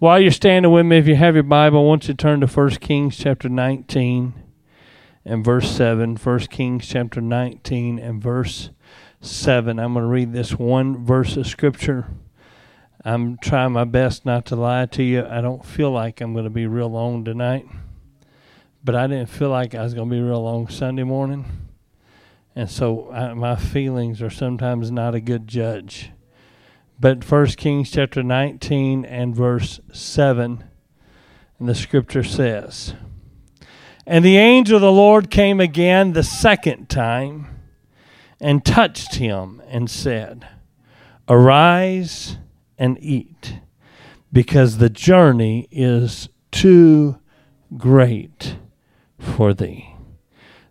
While you're standing with me, if you have your Bible, I want you to turn to 1 Kings chapter 19 and verse 7. 1 Kings chapter 19 and verse 7. I'm going to read this one verse of Scripture. I'm trying my best not to lie to you. I don't feel like I'm going to be real long tonight, but I didn't feel like I was going to be real long Sunday morning. And so I, my feelings are sometimes not a good judge. But First Kings chapter 19 and verse 7, and the scripture says, And the angel of the Lord came again the second time and touched him and said, Arise and eat, because the journey is too great for thee.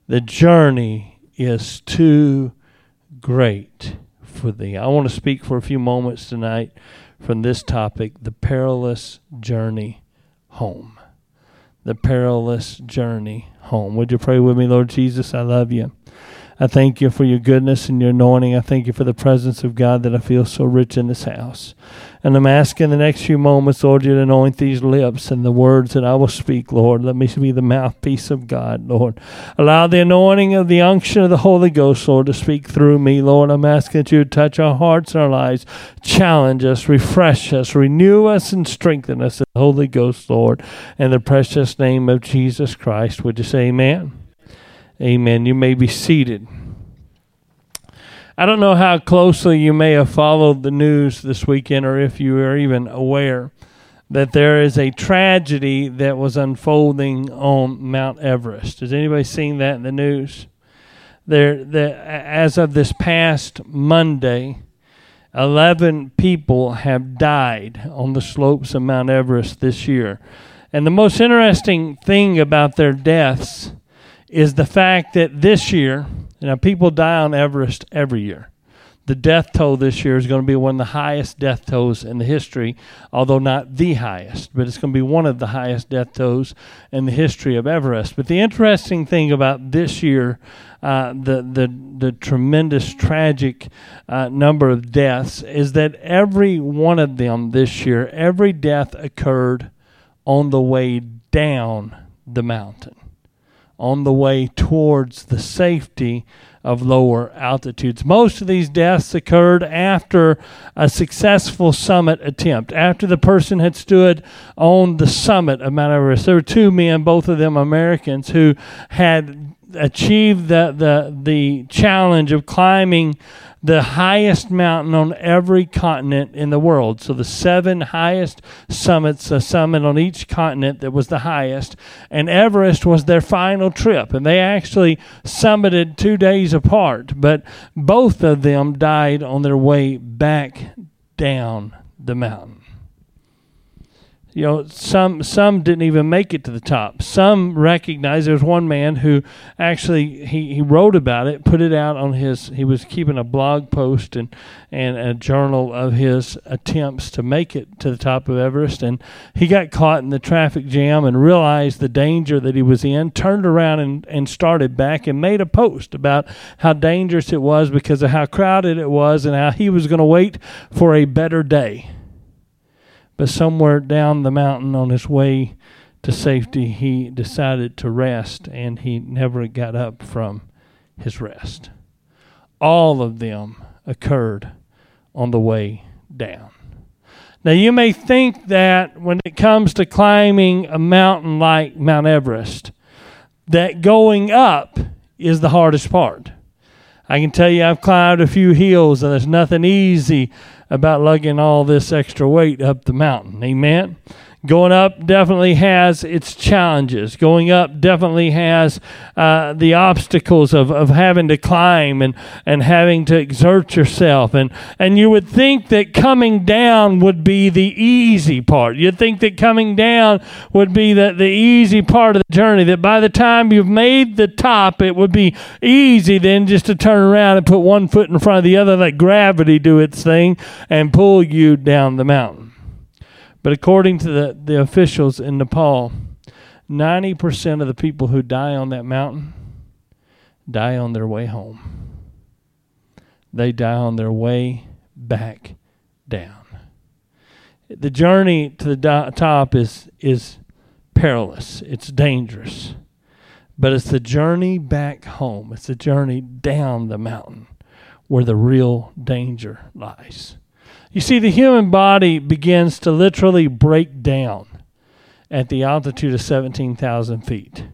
The journey is too great for thee. I want to speak for a few moments tonight from this topic the perilous journey home. The perilous journey home. Would you pray with me, Lord Jesus? I love you. I thank you for your goodness and your anointing. I thank you for the presence of God that I feel so rich in this house. And I'm asking the next few moments, Lord, you to anoint these lips and the words that I will speak, Lord. Let me be the mouthpiece of God, Lord. Allow the anointing of the unction of the Holy Ghost, Lord, to speak through me, Lord. I'm asking that you touch our hearts and our lives, challenge us, refresh us, renew us, and strengthen us, the Holy Ghost, Lord. In the precious name of Jesus Christ, would you say amen? Amen. You may be seated. I don't know how closely you may have followed the news this weekend or if you are even aware that there is a tragedy that was unfolding on Mount Everest. Has anybody seen that in the news? There, the, as of this past Monday, 11 people have died on the slopes of Mount Everest this year. And the most interesting thing about their deaths is the fact that this year, now people die on Everest every year. The death toll this year is going to be one of the highest death tolls in the history, although not the highest, but it's going to be one of the highest death tolls in the history of Everest. But the interesting thing about this year, uh, the the the tremendous tragic uh, number of deaths, is that every one of them this year, every death occurred on the way down the mountain on the way towards the safety of lower altitudes. Most of these deaths occurred after a successful summit attempt, after the person had stood on the summit of Mount Everest. There were two men, both of them Americans, who had achieved the, the, the challenge of climbing the highest mountain on every continent in the world. So the seven highest summits, a summit on each continent that was the highest, and Everest was their final trip. And they actually summited two days apart, but both of them died on their way back down the mountain you know some some didn't even make it to the top. Some recognized there was one man who actually he, he wrote about it put it out on his he was keeping a blog post and and a journal of his attempts to make it to the top of everest. And he got caught in the traffic jam and realized the danger that he was in turned around and, and started back and made a post about how dangerous it was because of how crowded it was and how he was going to wait for a better day but somewhere down the mountain on his way to safety, he decided to rest and he never got up from his rest. All of them occurred on the way down. Now, you may think that when it comes to climbing a mountain like Mount Everest, that going up is the hardest part. I can tell you I've climbed a few hills and there's nothing easy about lugging all this extra weight up the mountain. Amen. Going up definitely has its challenges. Going up definitely has uh, the obstacles of, of having to climb and, and having to exert yourself. And, and you would think that coming down would be the easy part. You'd think that coming down would be the, the easy part of the journey, that by the time you've made the top, it would be easy then just to turn around and put one foot in front of the other, let gravity do its thing, and pull you down the mountain. But according to the, the officials in Nepal, 90% of the people who die on that mountain die on their way home. They die on their way back down. the journey to the top is is perilous. It's dangerous. But it's the journey back home. It's the journey down the mountain where the real danger lies. You see, the human body begins to literally break down at the altitude of 17,000 feet.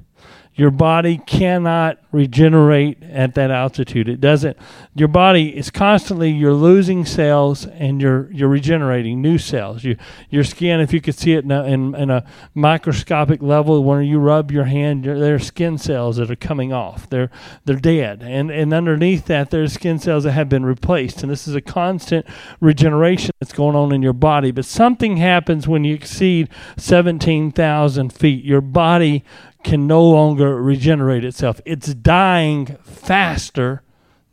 Your body cannot regenerate at that altitude. It doesn't. Your body is constantly you're losing cells and you're you're regenerating new cells. You, your skin, if you could see it in a, in, in a microscopic level, when you rub your hand, there are skin cells that are coming off. They're they're dead, and and underneath that there's skin cells that have been replaced. And this is a constant regeneration that's going on in your body. But something happens when you exceed seventeen thousand feet. Your body can no longer regenerate itself. It's dying faster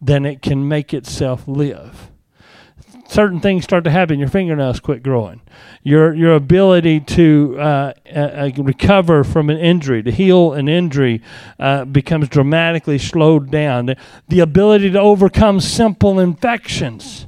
than it can make itself live. Certain things start to happen. Your fingernails quit growing. Your your ability to uh, uh, recover from an injury, to heal an injury, uh, becomes dramatically slowed down. The ability to overcome simple infections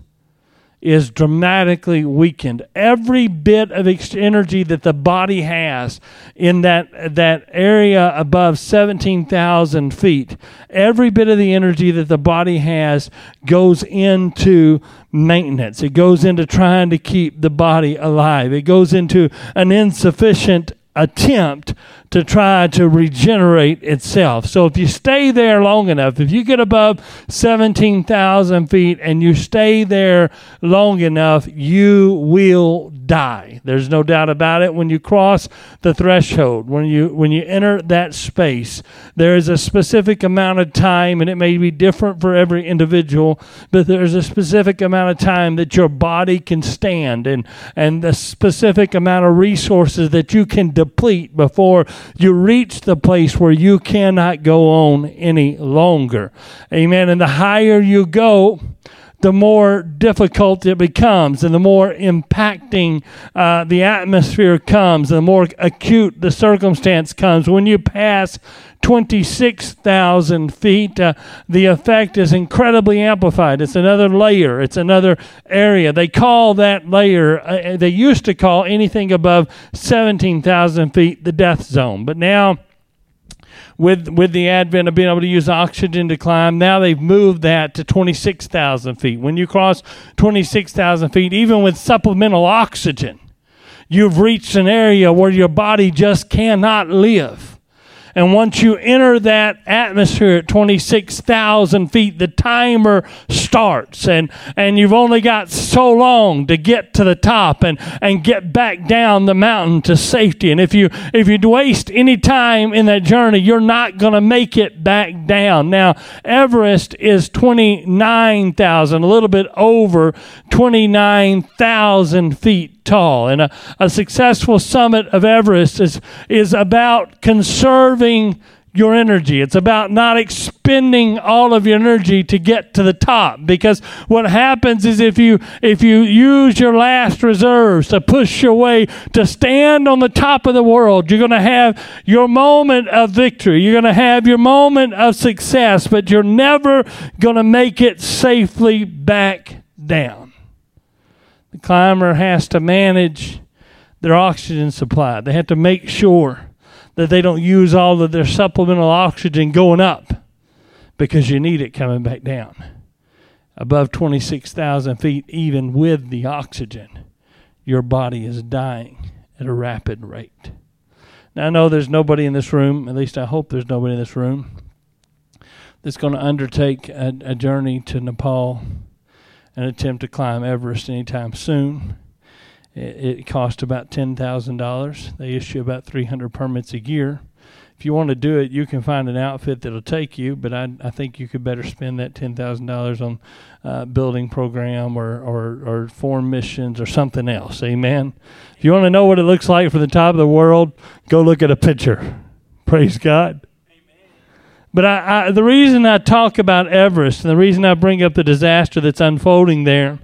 is dramatically weakened. Every bit of energy that the body has in that that area above 17,000 feet, every bit of the energy that the body has goes into maintenance. It goes into trying to keep the body alive. It goes into an insufficient attempt to try to regenerate itself. So if you stay there long enough, if you get above 17,000 feet and you stay there long enough, you will die. There's no doubt about it. When you cross the threshold, when you when you enter that space, there is a specific amount of time, and it may be different for every individual, but there's a specific amount of time that your body can stand, and and the specific amount of resources that you can deplete before you reach the place where you cannot go on any longer. Amen. And the higher you go, the more difficult it becomes and the more impacting uh, the atmosphere comes, the more acute the circumstance comes. When you pass 26,000 feet, uh, the effect is incredibly amplified. It's another layer, it's another area. They call that layer, uh, they used to call anything above 17,000 feet the death zone, but now with with the advent of being able to use oxygen to climb, now they've moved that to 26,000 feet. When you cross 26,000 feet, even with supplemental oxygen, you've reached an area where your body just cannot live. And once you enter that atmosphere at 26,000 feet, the timer starts. And, and you've only got so long to get to the top and, and get back down the mountain to safety. And if you, if you waste any time in that journey, you're not going to make it back down. Now, Everest is 29,000, a little bit over 29,000 feet tall. And a, a successful summit of Everest is, is about conserving your energy. It's about not expending all of your energy to get to the top because what happens is if you if you use your last reserves to push your way to stand on the top of the world, you're going to have your moment of victory. You're going to have your moment of success, but you're never going to make it safely back down. The climber has to manage their oxygen supply. They have to make sure that they don't use all of their supplemental oxygen going up because you need it coming back down. Above 26,000 feet, even with the oxygen, your body is dying at a rapid rate. Now, I know there's nobody in this room, at least I hope there's nobody in this room, that's going to undertake a, a journey to Nepal an attempt to climb Everest anytime soon. It, it costs about ten thousand dollars. They issue about three hundred permits a year. If you want to do it, you can find an outfit that'll take you, but I, I think you could better spend that ten thousand dollars on uh, building program or, or or foreign missions or something else. Amen. If you want to know what it looks like from the top of the world, go look at a picture. Praise God. But I, I, the reason I talk about Everest and the reason I bring up the disaster that's unfolding there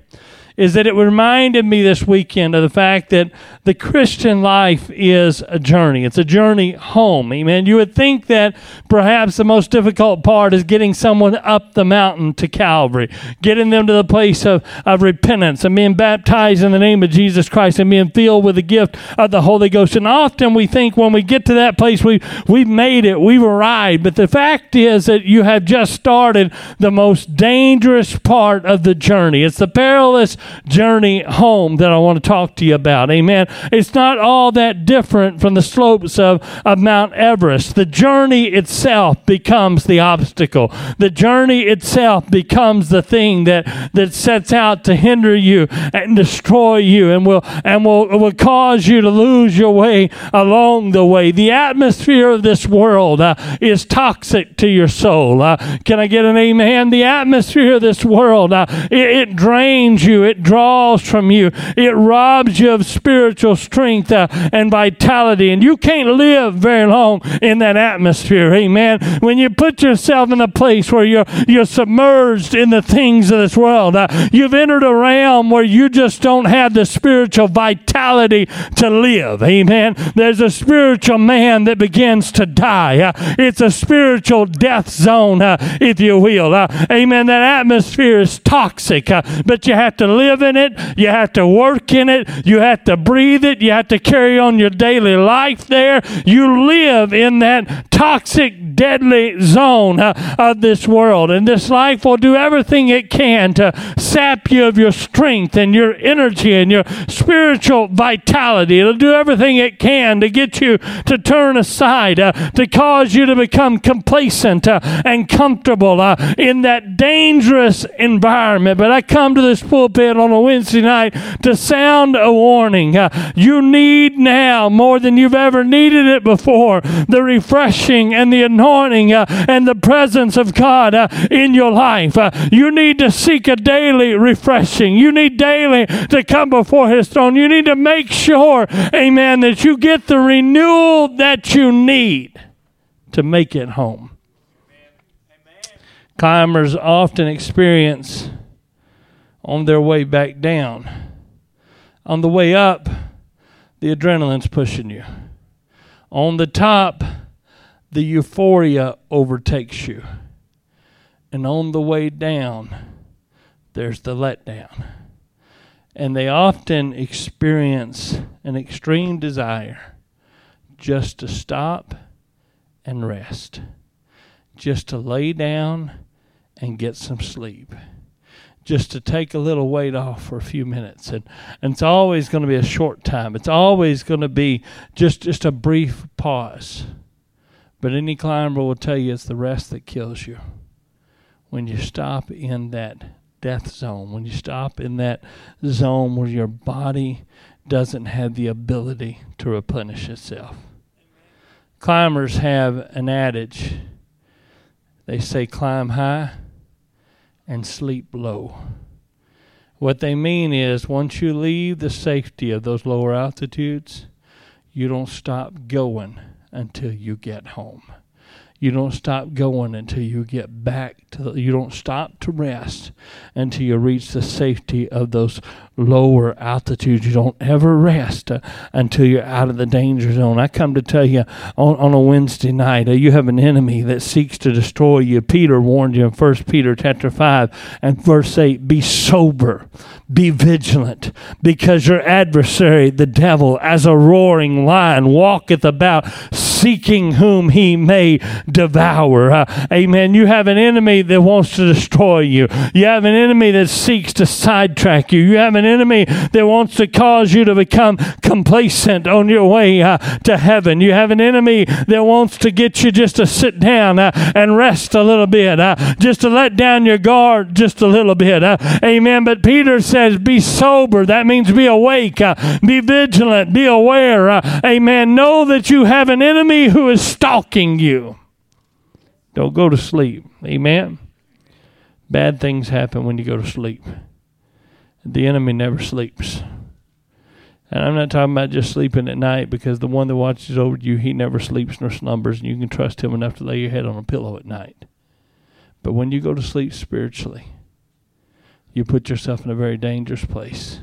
is that it reminded me this weekend of the fact that the Christian life is a journey. It's a journey home. Amen. You would think that perhaps the most difficult part is getting someone up the mountain to Calvary, getting them to the place of, of repentance and being baptized in the name of Jesus Christ and being filled with the gift of the Holy Ghost. And often we think when we get to that place, we, we've made it, we've arrived. But the fact is that you have just started the most dangerous part of the journey. It's the perilous journey home that I want to talk to you about. Amen. It's not all that different from the slopes of, of Mount Everest. The journey itself becomes the obstacle. The journey itself becomes the thing that, that sets out to hinder you and destroy you and will and will, will cause you to lose your way along the way. The atmosphere of this world uh, is toxic to your soul. Uh, can I get an amen? The atmosphere of this world, uh, it, it, drains you, it draws from you, it robs you of spiritual strength uh, and vitality, and you can't live very long in that atmosphere. Amen. When you put yourself in a place where you're you're submerged in the things of this world, uh, you've entered a realm where you just don't have the spiritual vitality to live. Amen. There's a spiritual man that begins to die. Uh, it's a spiritual death zone, uh, if you will. Uh, amen. That atmosphere is toxic, uh, but you have to live in it. You have to work in it. You have to breathe it. You have to carry on your daily life there. You live in that toxic, deadly zone uh, of this world. And this life will do everything it can to sap you of your strength and your energy and your spiritual vitality. It'll do everything it can to get you to turn aside, uh, to cause you to become complacent uh, and comfortable uh, in that dangerous environment. But I come to this pulpit on a Wednesday night to sound a warning. Uh, you need now, more than you've ever needed it before, the refreshing and the anointing uh, and the presence of God uh, in your life. you need to seek a daily refreshing. You need daily to come before His throne. You need to make sure, amen, that you get the renewal that you need to make it home. Climbers often experience on their way back down. On the way up, the adrenaline's pushing you. On the top, the euphoria overtakes you. And on the way down, there's the letdown. And they often experience an extreme desire just to stop and rest, just to lay down and get some sleep, just to take a little weight off for a few minutes. And, and it's always going to be a short time, it's always going to be just, just a brief pause. But any climber will tell you it's the rest that kills you. When you stop in that death zone, when you stop in that zone where your body doesn't have the ability to replenish itself. Climbers have an adage. They say, climb high and sleep low. What they mean is, once you leave the safety of those lower altitudes, you don't stop going until you get home. You don't stop going until you get back to the, you don't stop to rest until you reach the safety of those lower altitudes. You don't ever rest uh, until you're out of the danger zone. I come to tell you on, on a Wednesday night, uh, you have an enemy that seeks to destroy you. Peter warned you in 1 Peter chapter 5 and verse 8, be sober, be vigilant, because your adversary, the devil, as a roaring lion, walketh about seeking whom he may devour. Uh, amen. You have an enemy that wants to destroy you. You have an enemy that seeks to sidetrack you. You have an enemy that wants to cause you to become complacent on your way uh, to heaven. You have an enemy that wants to get you just to sit down uh, and rest a little bit, uh, just to let down your guard just a little bit. Uh, amen. But Peter says, be sober. That means be awake, uh, be vigilant, be aware. amen. Know that you have an enemy enemy who is stalking you. Don't go to sleep. Amen. Bad things happen when you go to sleep. The enemy never sleeps. And I'm not talking about just sleeping at night because the one that watches over you, he never sleeps nor slumbers, and you can trust him enough to lay your head on a pillow at night. But when you go to sleep spiritually, you put yourself in a very dangerous place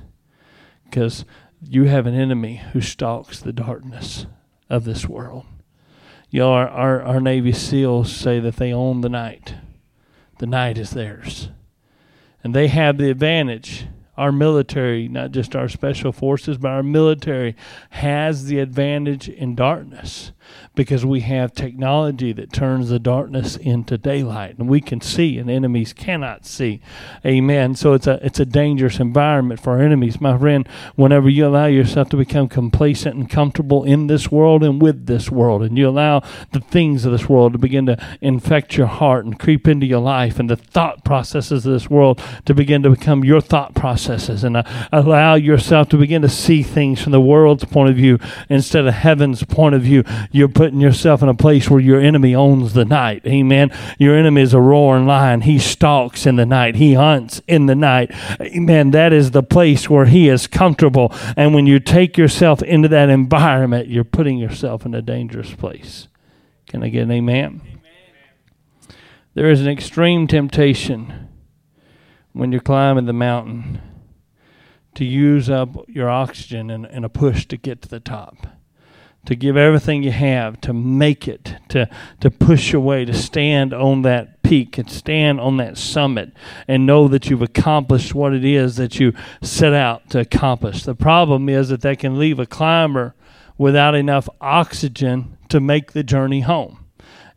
because you have an enemy who stalks the darkness of this world. You our, our, our Navy SEALs say that they own the night. The night is theirs. And they have the advantage our military, not just our special forces, but our military has the advantage in darkness because we have technology that turns the darkness into daylight and we can see and enemies cannot see. Amen. So it's a it's a dangerous environment for our enemies. My friend whenever you allow yourself to become complacent and comfortable in this world and with this world and you allow the things of this world to begin to infect your heart and creep into your life and the thought processes of this world to begin to become your thought processes and uh, allow yourself to begin to see things from the world's point of view instead of heaven's point of view you're putting yourself in a place where your enemy owns the night. Amen. Your enemy is a roaring lion. He stalks in the night. He hunts in the night. Amen. That is the place where he is comfortable. And when you take yourself into that environment, you're putting yourself in a dangerous place. Can I get an amen? amen. There is an extreme temptation when you're climbing the mountain to use up your oxygen in, in a push to get to the top to give everything you have to make it, to, to push away, to stand on that peak and stand on that summit and know that you've accomplished what it is that you set out to accomplish. The problem is that they can leave a climber without enough oxygen to make the journey home.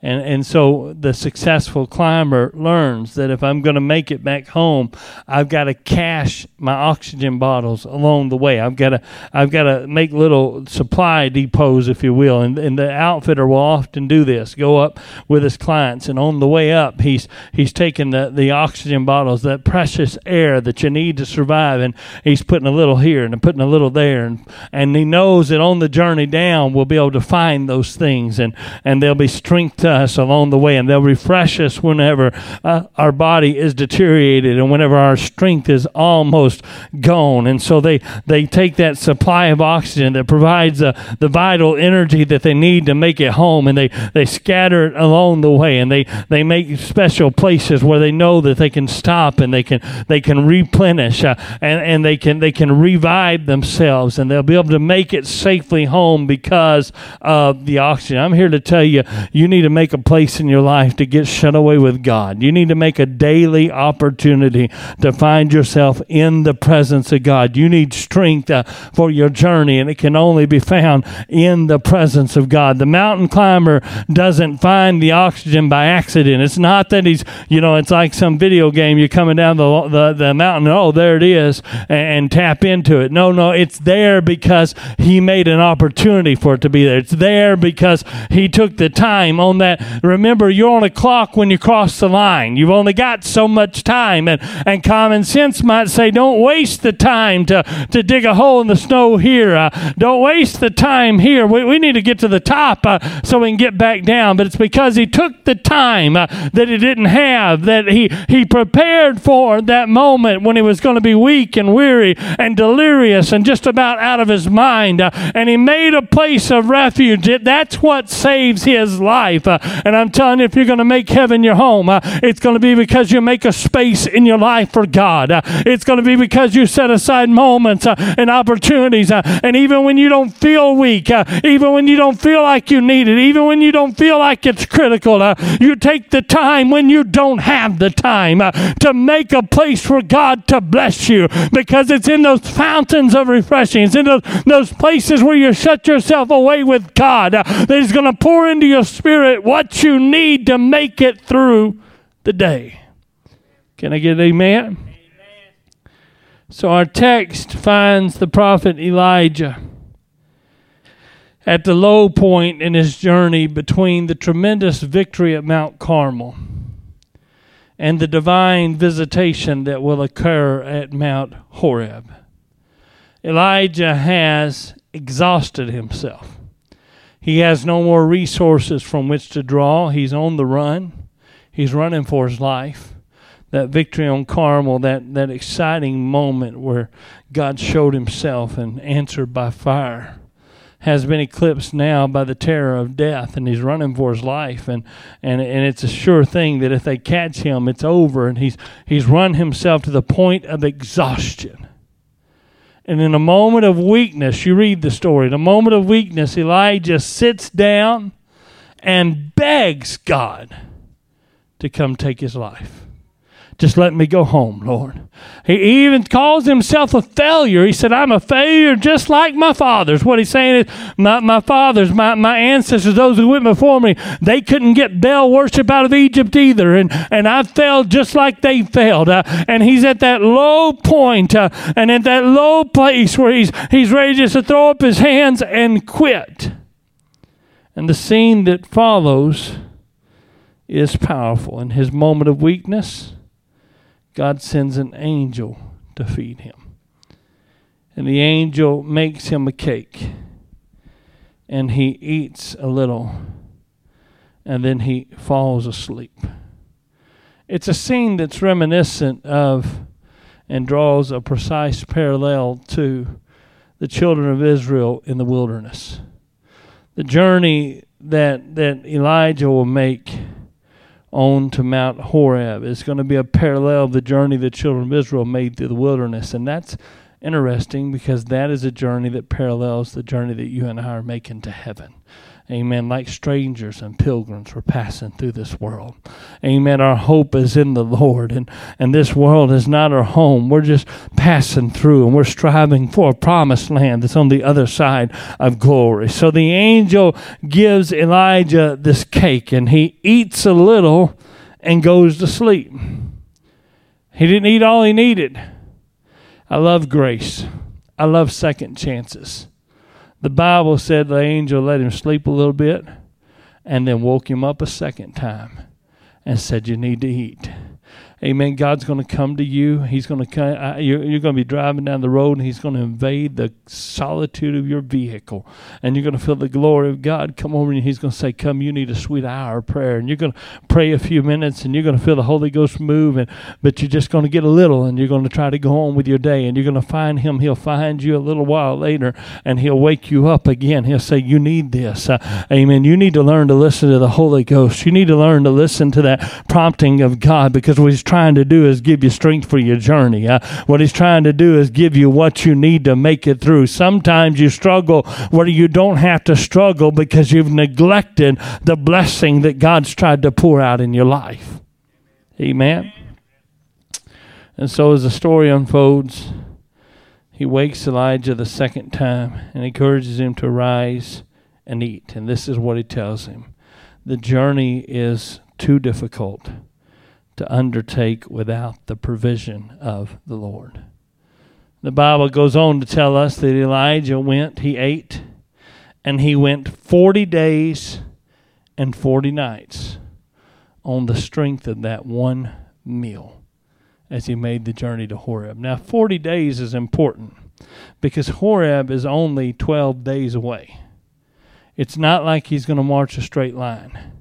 And, and so the successful climber learns that if I'm going to make it back home, I've got to cache my oxygen bottles along the way. I've got to I've got to make little supply depots, if you will. And, and the outfitter will often do this: go up with his clients, and on the way up, he's he's taking the the oxygen bottles, that precious air that you need to survive, and he's putting a little here and putting a little there, and and he knows that on the journey down, we'll be able to find those things, and and there'll be strength us along the way, and they'll refresh us whenever uh, our body is deteriorated and whenever our strength is almost gone. And so they, they take that supply of oxygen that provides uh, the vital energy that they need to make it home, and they, they scatter it along the way, and they, they make special places where they know that they can stop and they can they can replenish uh, and, and they can they can revive themselves, and they'll be able to make it safely home because of the oxygen. I'm here to tell you, you need to make a place in your life to get shut away with God. You need to make a daily opportunity to find yourself in the presence of God. You need strength uh, for your journey, and it can only be found in the presence of God. The mountain climber doesn't find the oxygen by accident. It's not that he's, you know, it's like some video game. You're coming down the, the, the mountain, oh, there it is, and, and tap into it. No, no, it's there because he made an opportunity for it to be there. It's there because he took the time on that that remember you're on a clock when you cross the line. You've only got so much time. And, and common sense might say, don't waste the time to, to dig a hole in the snow here. Uh, don't waste the time here. We, we need to get to the top uh, so we can get back down. But it's because he took the time uh, that he didn't have, that he, he prepared for that moment when he was going to be weak and weary and delirious and just about out of his mind. Uh, and he made a place of refuge. It, that's what saves his life. Uh, and I'm telling you, if you're going to make heaven your home, uh, it's going to be because you make a space in your life for God. Uh, it's going to be because you set aside moments uh, and opportunities. Uh, and even when you don't feel weak, uh, even when you don't feel like you need it, even when you don't feel like it's critical, uh, you take the time when you don't have the time to make a place for God to bless you because it's in those fountains of refreshing. It's in those, those places where you shut yourself away with God that He's going to pour into your spirit what you need to make it through the day. Can I get an amen? amen? So our text finds the prophet Elijah at the low point in his journey between the tremendous victory at Mount Carmel and the divine visitation that will occur at Mount Horeb. Elijah has exhausted himself. He has no more resources from which to draw. He's on the run. He's running for his life. That victory on Carmel, that, that exciting moment where God showed himself and answered by fire, has been eclipsed now by the terror of death, and he's running for his life, and and and it's a sure thing that if they catch him, it's over, and he's he's run himself to the point of exhaustion. And in a moment of weakness, you read the story. In a moment of weakness, Elijah sits down and begs God to come take his life. Just let me go home, Lord. He even calls himself a failure. He said, I'm a failure just like my fathers. What he's saying is, my, my fathers, my, my ancestors, those who went before me, they couldn't get Baal worship out of Egypt either. And, and I failed just like they failed. Uh, and he's at that low point, uh, and at that low place where he's, he's ready just to throw up his hands and quit. And the scene that follows is powerful. In his moment of weakness, God sends an angel to feed him. And the angel makes him a cake. And he eats a little. And then he falls asleep. It's a scene that's reminiscent of and draws a precise parallel to the children of Israel in the wilderness. The journey that, that Elijah will make on to Mount Horeb. It's going to be a parallel of the journey the children of Israel made through the wilderness. And that's interesting because that is a journey that parallels the journey that you and I are making to heaven. Amen. Like strangers and pilgrims, we're passing through this world. Amen. Our hope is in the Lord, and, and this world is not our home. We're just passing through, and we're striving for a promised land that's on the other side of glory. So the angel gives Elijah this cake, and he eats a little and goes to sleep. He didn't eat all he needed. I love grace, I love second chances. The Bible said the angel let him sleep a little bit and then woke him up a second time and said, You need to eat. Amen. God's going to come to you. He's going to come. Uh, you're, you're going to be driving down the road, and He's going to invade the solitude of your vehicle, and you're going to feel the glory of God come over you. He's going to say, "Come, you need a sweet hour of prayer," and you're going to pray a few minutes, and you're going to feel the Holy Ghost move, and but you're just going to get a little, and you're going to try to go on with your day, and you're going to find Him. He'll find you a little while later, and He'll wake you up again. He'll say, "You need this." Uh, amen. You need to learn to listen to the Holy Ghost. You need to learn to listen to that prompting of God, because He's trying to do is give you strength for your journey. Uh, what he's trying to do is give you what you need to make it through. Sometimes you struggle where you don't have to struggle because you've neglected the blessing that God's tried to pour out in your life. Amen. And so as the story unfolds, he wakes Elijah the second time and encourages him to rise and eat. And this is what he tells him the journey is too difficult to undertake without the provision of the Lord. The Bible goes on to tell us that Elijah went, he ate, and he went 40 days and 40 nights on the strength of that one meal as he made the journey to Horeb. Now, 40 days is important because Horeb is only 12 days away. It's not like he's going to march a straight line.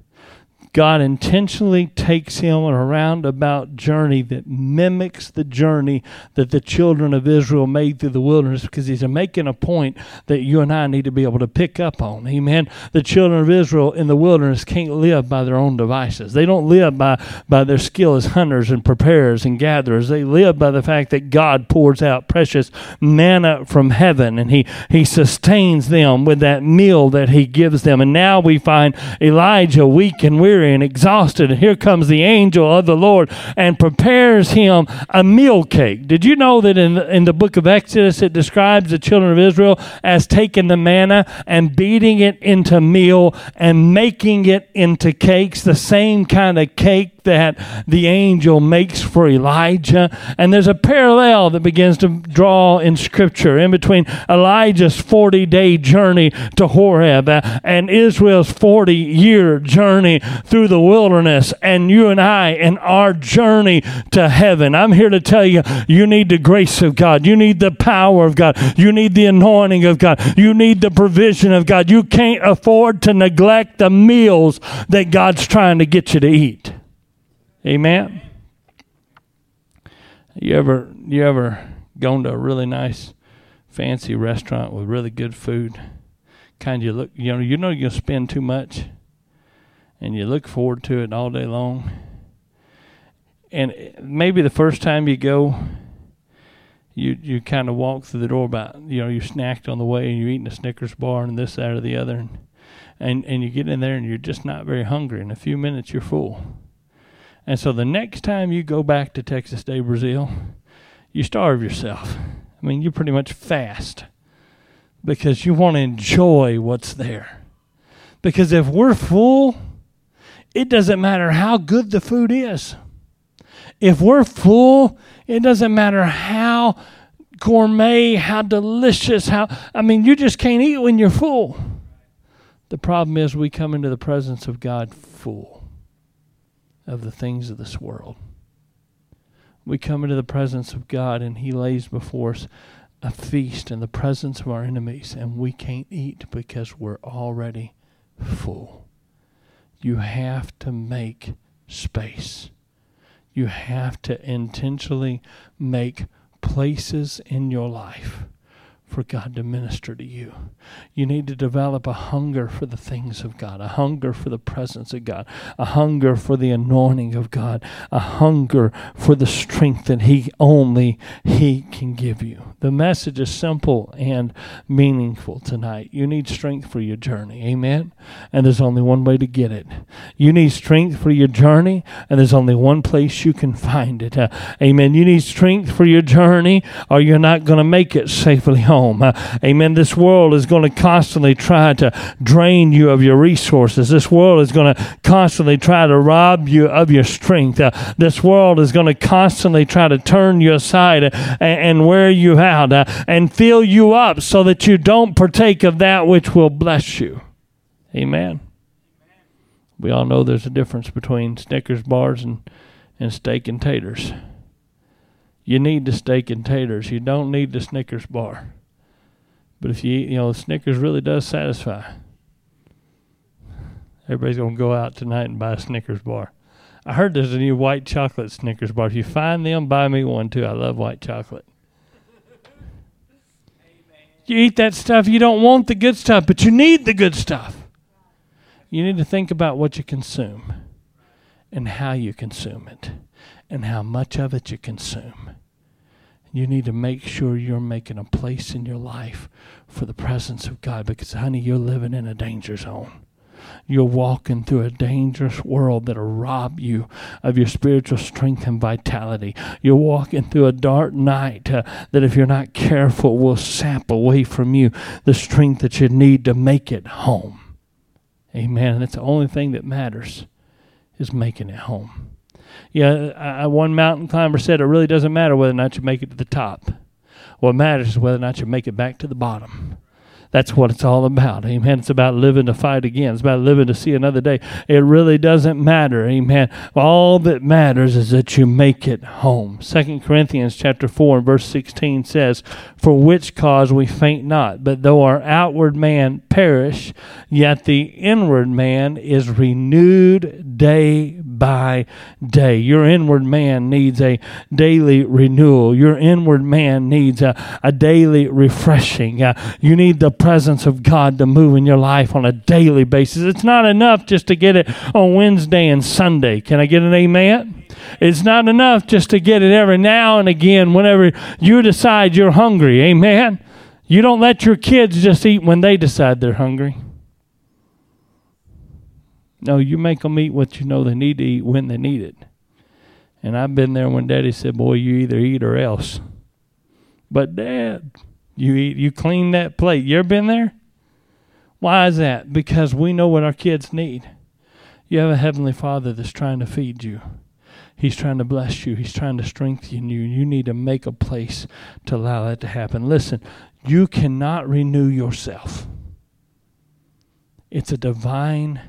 God intentionally takes him on a roundabout journey that mimics the journey that the children of Israel made through the wilderness because he's making a point that you and I need to be able to pick up on. Amen. The children of Israel in the wilderness can't live by their own devices. They don't live by, by their skill as hunters and preparers and gatherers. They live by the fact that God pours out precious manna from heaven and he, he sustains them with that meal that he gives them. And now we find Elijah weak and weary weary and exhausted. And here comes the angel of the Lord and prepares him a meal cake. Did you know that in in the book of Exodus it describes the children of Israel as taking the manna and beating it into meal and making it into cakes, the same kind of cake that the angel makes for Elijah. And there's a parallel that begins to draw in Scripture in between Elijah's 40 day journey to Horeb and Israel's 40 year journey through the wilderness, and you and I and our journey to heaven. I'm here to tell you, you need the grace of God. You need the power of God. You need the anointing of God. You need the provision of God. You can't afford to neglect the meals that God's trying to get you to eat. Amen. You ever you ever gone to a really nice fancy restaurant with really good food? kind you look, you know, you know you'll spend too much, and you look forward to it all day long. And maybe the first time you go, you you kind of walk through the door about you know you snacked on the way and you're eating a Snickers bar and this that or the other, and and and you get in there and you're just not very hungry. In a few minutes, you're full. And so the next time you go back to Texas de Brazil, you starve yourself. I mean, you pretty much fast because you want to enjoy what's there. Because if we're full, it doesn't matter how good the food is. If we're full, it doesn't matter how gourmet, how delicious, how, I mean, you just can't eat when you're full. The problem is we come into the presence of God full of the things of this world. We come into the presence of God and He lays before us a feast in the presence of our enemies, and we can't eat because we're already full. You have to make space. You have to intentionally make places in your life for God to minister to you. You need to develop a hunger for the things of God, a hunger for the presence of God, a hunger for the anointing of God, a hunger for the strength that He only He can give you. The message is simple and meaningful tonight. You need strength for your journey. Amen. And there's only one way to get it. You need strength for your journey, and there's only one place you can find it. Uh, amen. You need strength for your journey, or you're not going to make it safely home home. Uh, amen. This world is going to constantly try to drain you of your resources. This world is going to constantly try to rob you of your strength. Uh, this world is going to constantly try to turn you aside and, and wear you out uh, and fill you up so that you don't partake of that which will bless you. Amen. We all know there's a difference between Snickers bars and, and steak and taters. You need the steak and taters. You don't need the Snickers bar. But if you eat, you know, Snickers really does satisfy. Everybody's going to go out tonight and buy a Snickers bar. I heard there's a new white chocolate Snickers bar. If you find them, buy me one too. I love white chocolate. You eat that stuff, you don't want the good stuff, but you need the good stuff. You need to think about what you consume and how you consume it and how much of it you consume. You need to make sure you're making a place in your life for the presence of God because, honey, you're living in a danger zone. You're walking through a dangerous world that'll rob you of your spiritual strength and vitality. You're walking through a dark night uh, that, if you're not careful, will sap away from you the strength that you need to make it home. Amen. It's the only thing that matters is making it home. Yeah, I, one mountain climber said it really doesn't matter whether or not you make it to the top. What matters is whether or not you make it back to the bottom. That's what it's all about. Amen. It's about living to fight again. It's about living to see another day. It really doesn't matter. Amen. All that matters is that you make it home. Second Corinthians chapter 4 and verse 16 says, For which cause we faint not, but though our outward man perish, yet the inward man is renewed day by day. Your inward man needs a daily renewal. Your inward man needs a, a daily refreshing. Uh, you need the presence of God to move in your life on a daily basis. It's not enough just to get it on Wednesday and Sunday. Can I get an amen? It's not enough just to get it every now and again whenever you decide you're hungry. Amen. You don't let your kids just eat when they decide they're hungry. No, you make them eat what you know they need to eat when they need it. And I've been there when Daddy said, "Boy, you either eat or else." But Dad, you eat, you clean that plate. You ever been there? Why is that? Because we know what our kids need. You have a heavenly Father that's trying to feed you. He's trying to bless you. He's trying to strengthen you. You need to make a place to allow that to happen. Listen, you cannot renew yourself. It's a divine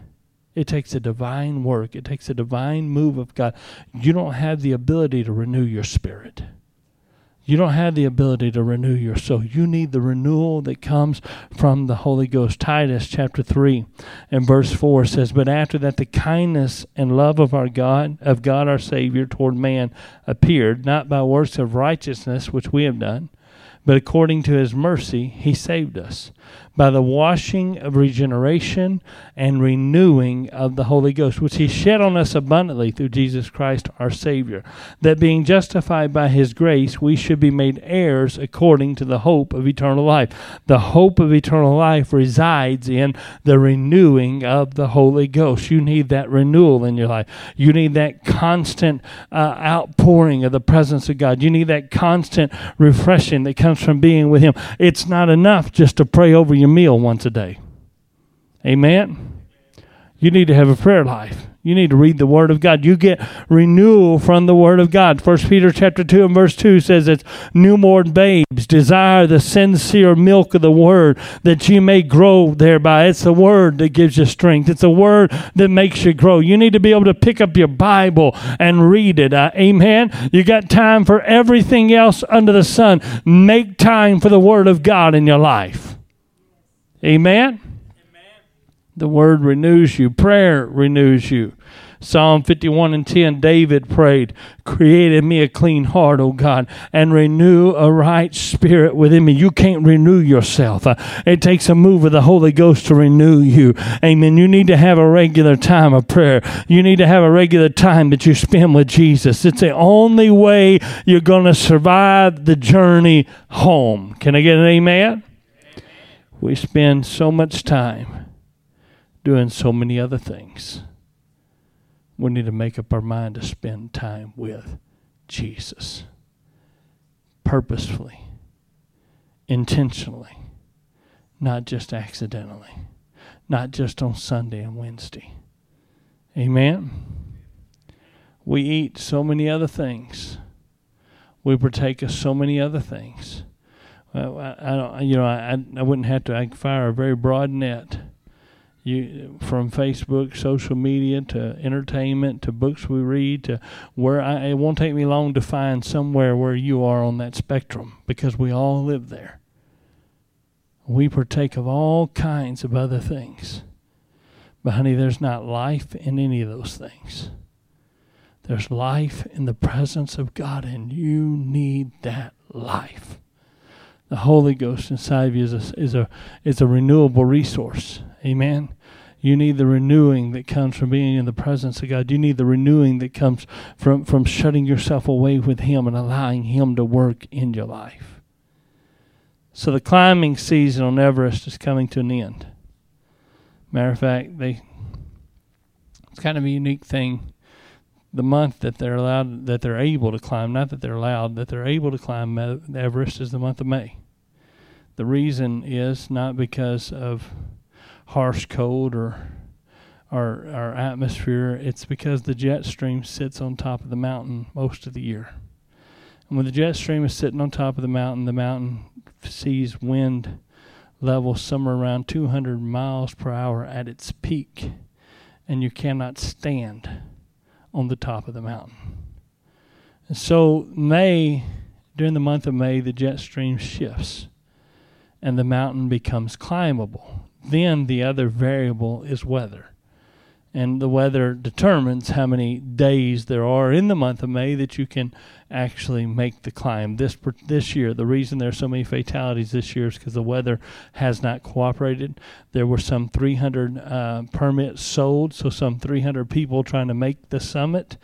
it takes a divine work. It takes a divine move of God. You don't have the ability to renew your spirit. You don't have the ability to renew your soul. You need the renewal that comes from the Holy Ghost. Titus chapter 3 and verse 4 says, But after that the kindness and love of our God, of God our Savior toward man appeared, not by works of righteousness which we have done, but according to his mercy he saved us by the washing of regeneration and renewing of the Holy Ghost, which He shed on us abundantly through Jesus Christ our Savior, that being justified by His grace, we should be made heirs according to the hope of eternal life. The hope of eternal life resides in the renewing of the Holy Ghost. You need that renewal in your life. You need that constant uh, outpouring of the presence of God. You need that constant refreshing that comes from being with Him. It's not enough just to pray over your meal once a day. Amen. You need to have a prayer life. You need to read the Word of God. You get renewal from the Word of God. First Peter chapter two and verse two says it's newborn babes desire the sincere milk of the Word that you may grow thereby. It's the Word that gives you strength. It's the Word that makes you grow. You need to be able to pick up your Bible and read it. Uh, amen. You got time for everything else under the sun. Make time for the Word of God in your life. Amen. The word renews you. Prayer renews you. Psalm 51 and 10, David prayed, Create in me a clean heart, O God, and renew a right spirit within me. You can't renew yourself. Uh, it takes a move of the Holy Ghost to renew you. Amen. You need to have a regular time of prayer. You need to have a regular time that you spend with Jesus. It's the only way you're going to survive the journey home. Can I get an amen? We spend so much time doing so many other things. We need to make up our mind to spend time with Jesus purposefully, intentionally, not just accidentally, not just on Sunday and Wednesday. Amen. We eat so many other things. We partake of so many other things. I, I don't, you know, I, I wouldn't have to. I fire a very broad net you from Facebook, social media to entertainment to books we read to where I, it won't take me long to find somewhere where you are on that spectrum because we all live there. We partake of all kinds of other things. But honey, there's not life in any of those things. There's life in the presence of God, and you need that life. The Holy Ghost inside of you is a, is a, is a renewable resource. Amen. You need the renewing that comes from being in the presence of God. You need the renewing that comes from, from shutting yourself away with Him and allowing Him to work in your life. So the climbing season on Everest is coming to an end. Matter of fact, they it's kind of a unique thing. The month that they're allowed, that they're able to climb, not that they're allowed, that they're able to climb Everest is the month of May. The reason is not because of harsh cold or our our atmosphere, it's because the jet stream sits on top of the mountain most of the year. And when the jet stream is sitting on top of the mountain, the mountain sees wind level somewhere around 200 miles per hour at its peak, and you cannot stand on the top of the mountain. And so, May, during the month of May, the jet stream shifts and the mountain becomes climbable. Then the other variable is weather. And the weather determines how many days there are in the month of May that you can actually make the climb. This this year, the reason there are so many fatalities this year is because the weather has not cooperated. There were some 300 uh, permits sold, so some 300 people trying to make the summit,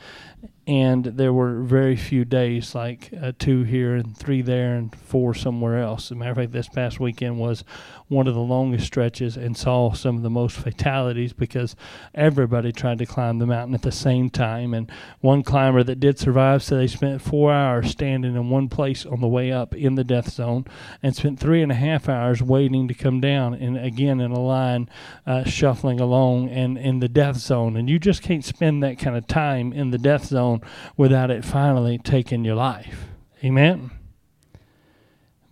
and there were very few days, like uh, two here and three there and four somewhere else. As a matter of fact, this past weekend was one of the longest stretches and saw some of the most fatalities because everybody tried to climb the mountain at the same time. And one climber that did survive said they spent four hours standing in one place on the way up in the death zone and spent three and a half hours waiting to come down and again in a line uh, shuffling along and in the death zone. And you just can't spend that kind of time in the death zone without it finally taking your life. Amen.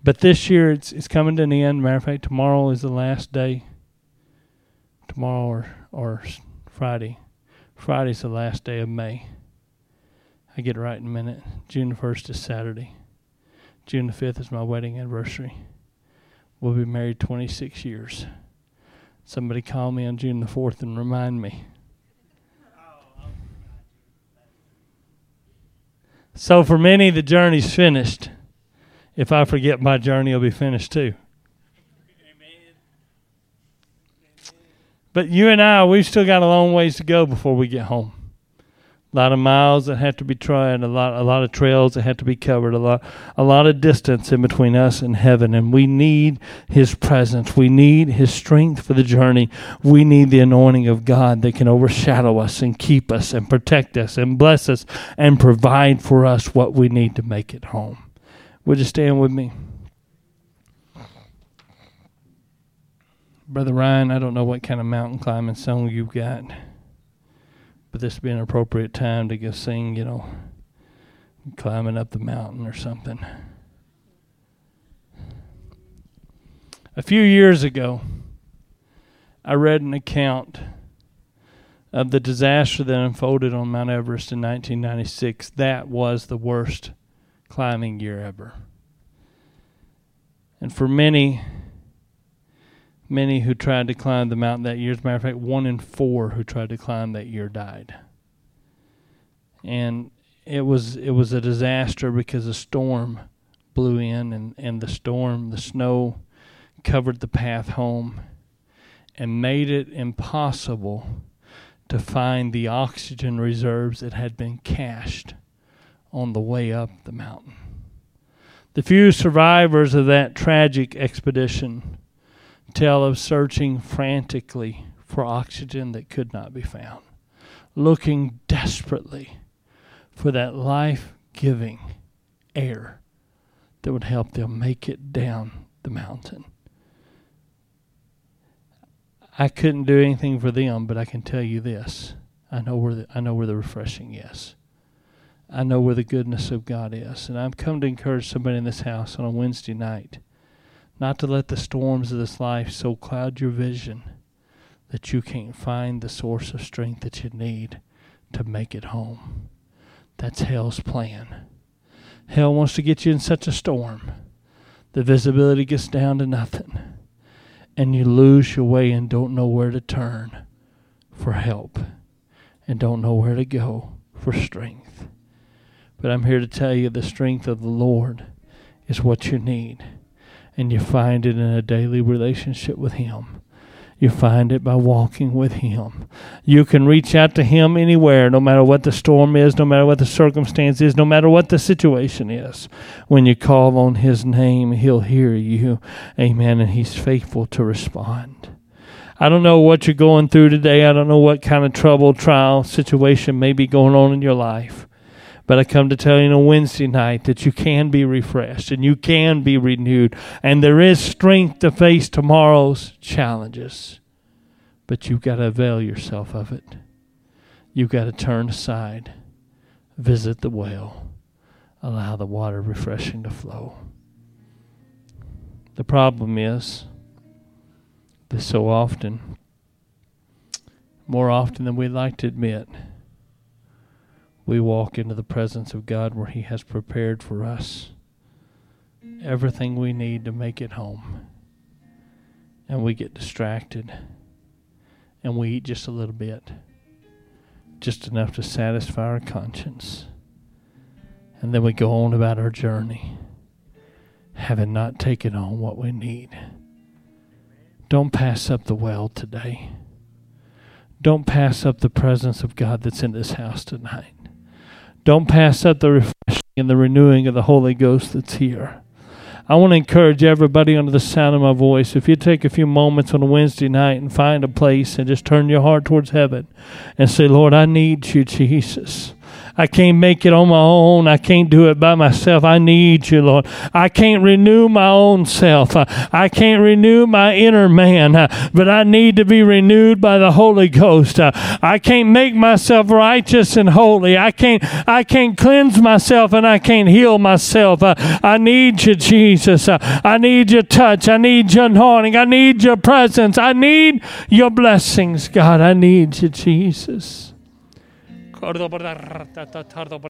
But this year it's it's coming to an end. Matter of fact, tomorrow is the last day. Tomorrow or or Friday. Friday's the last day of May. I get it right in a minute. June the first is Saturday. June the fifth is my wedding anniversary. We'll be married twenty six years. Somebody call me on June the fourth and remind me. So for many, the journey's finished. If I forget my journey, will be finished too. But you and I, we've still got a long ways to go before we get home. A lot of miles that had to be tried, a lot, a lot of trails that had to be covered, a lot, a lot of distance in between us and heaven. And we need His presence. We need His strength for the journey. We need the anointing of God that can overshadow us and keep us and protect us and bless us and provide for us what we need to make it home. Would you stand with me? Brother Ryan, I don't know what kind of mountain climbing song you've got but this would be an appropriate time to go sing, you know, climbing up the mountain or something. A few years ago, I read an account of the disaster that unfolded on Mount Everest in 1996. That was the worst climbing year ever. And for many, many who tried to climb the mountain that year. As a matter of fact, one in four who tried to climb that year died. And it was it was a disaster because a storm blew in and, and the storm, the snow covered the path home and made it impossible to find the oxygen reserves that had been cached on the way up the mountain. The few survivors of that tragic expedition tell of searching frantically for oxygen that could not be found, looking desperately for that life giving air that would help them make it down the mountain. I couldn't do anything for them, but I can tell you this. I know where the, I know where the refreshing is. I know where the goodness of God is. And I've come to encourage somebody in this house on a Wednesday night not to let the storms of this life so cloud your vision that you can't find the source of strength that you need to make it home. That's hell's plan. Hell wants to get you in such a storm. The visibility gets down to nothing. And you lose your way and don't know where to turn for help and don't know where to go for strength. But I'm here to tell you the strength of the Lord is what you need and you find it in a daily relationship with Him. You find it by walking with Him. You can reach out to Him anywhere, no matter what the storm is, no matter what the circumstance is, no matter what the situation is. When you call on His name, He'll hear you. Amen. And He's faithful to respond. I don't know what you're going through today. I don't know what kind of trouble, trial, situation may be going on in your life. But I come to tell you on a Wednesday night that you can be refreshed and you can be renewed. And there is strength to face tomorrow's challenges. But you've got to avail yourself of it. You've got to turn aside, visit the well, allow the water refreshing to flow. The problem is that so often, more often than we'd like to admit, we walk into the presence of God where He has prepared for us everything we need to make it home. And we get distracted and we eat just a little bit, just enough to satisfy our conscience. And then we go on about our journey, having not taken on what we need. Don't pass up the well today. Don't pass up the presence of God that's in this house tonight. Don't pass up the refreshing and the renewing of the Holy Ghost that's here. I want to encourage everybody under the sound of my voice. If you take a few moments on a Wednesday night and find a place and just turn your heart towards heaven and say, Lord, I need you, Jesus. I can't make it on my own. I can't do it by myself. I need you, Lord. I can't renew my own self. Uh, I can't renew my inner man, uh, but I need to be renewed by the Holy Ghost. Uh, I can't make myself righteous and holy. I can't I can't cleanse myself and I can't heal myself. I need you, Jesus. I need your touch. I need your anointing. I need your presence. I need your blessings, God. I need you, Jesus. ordo borda, ordo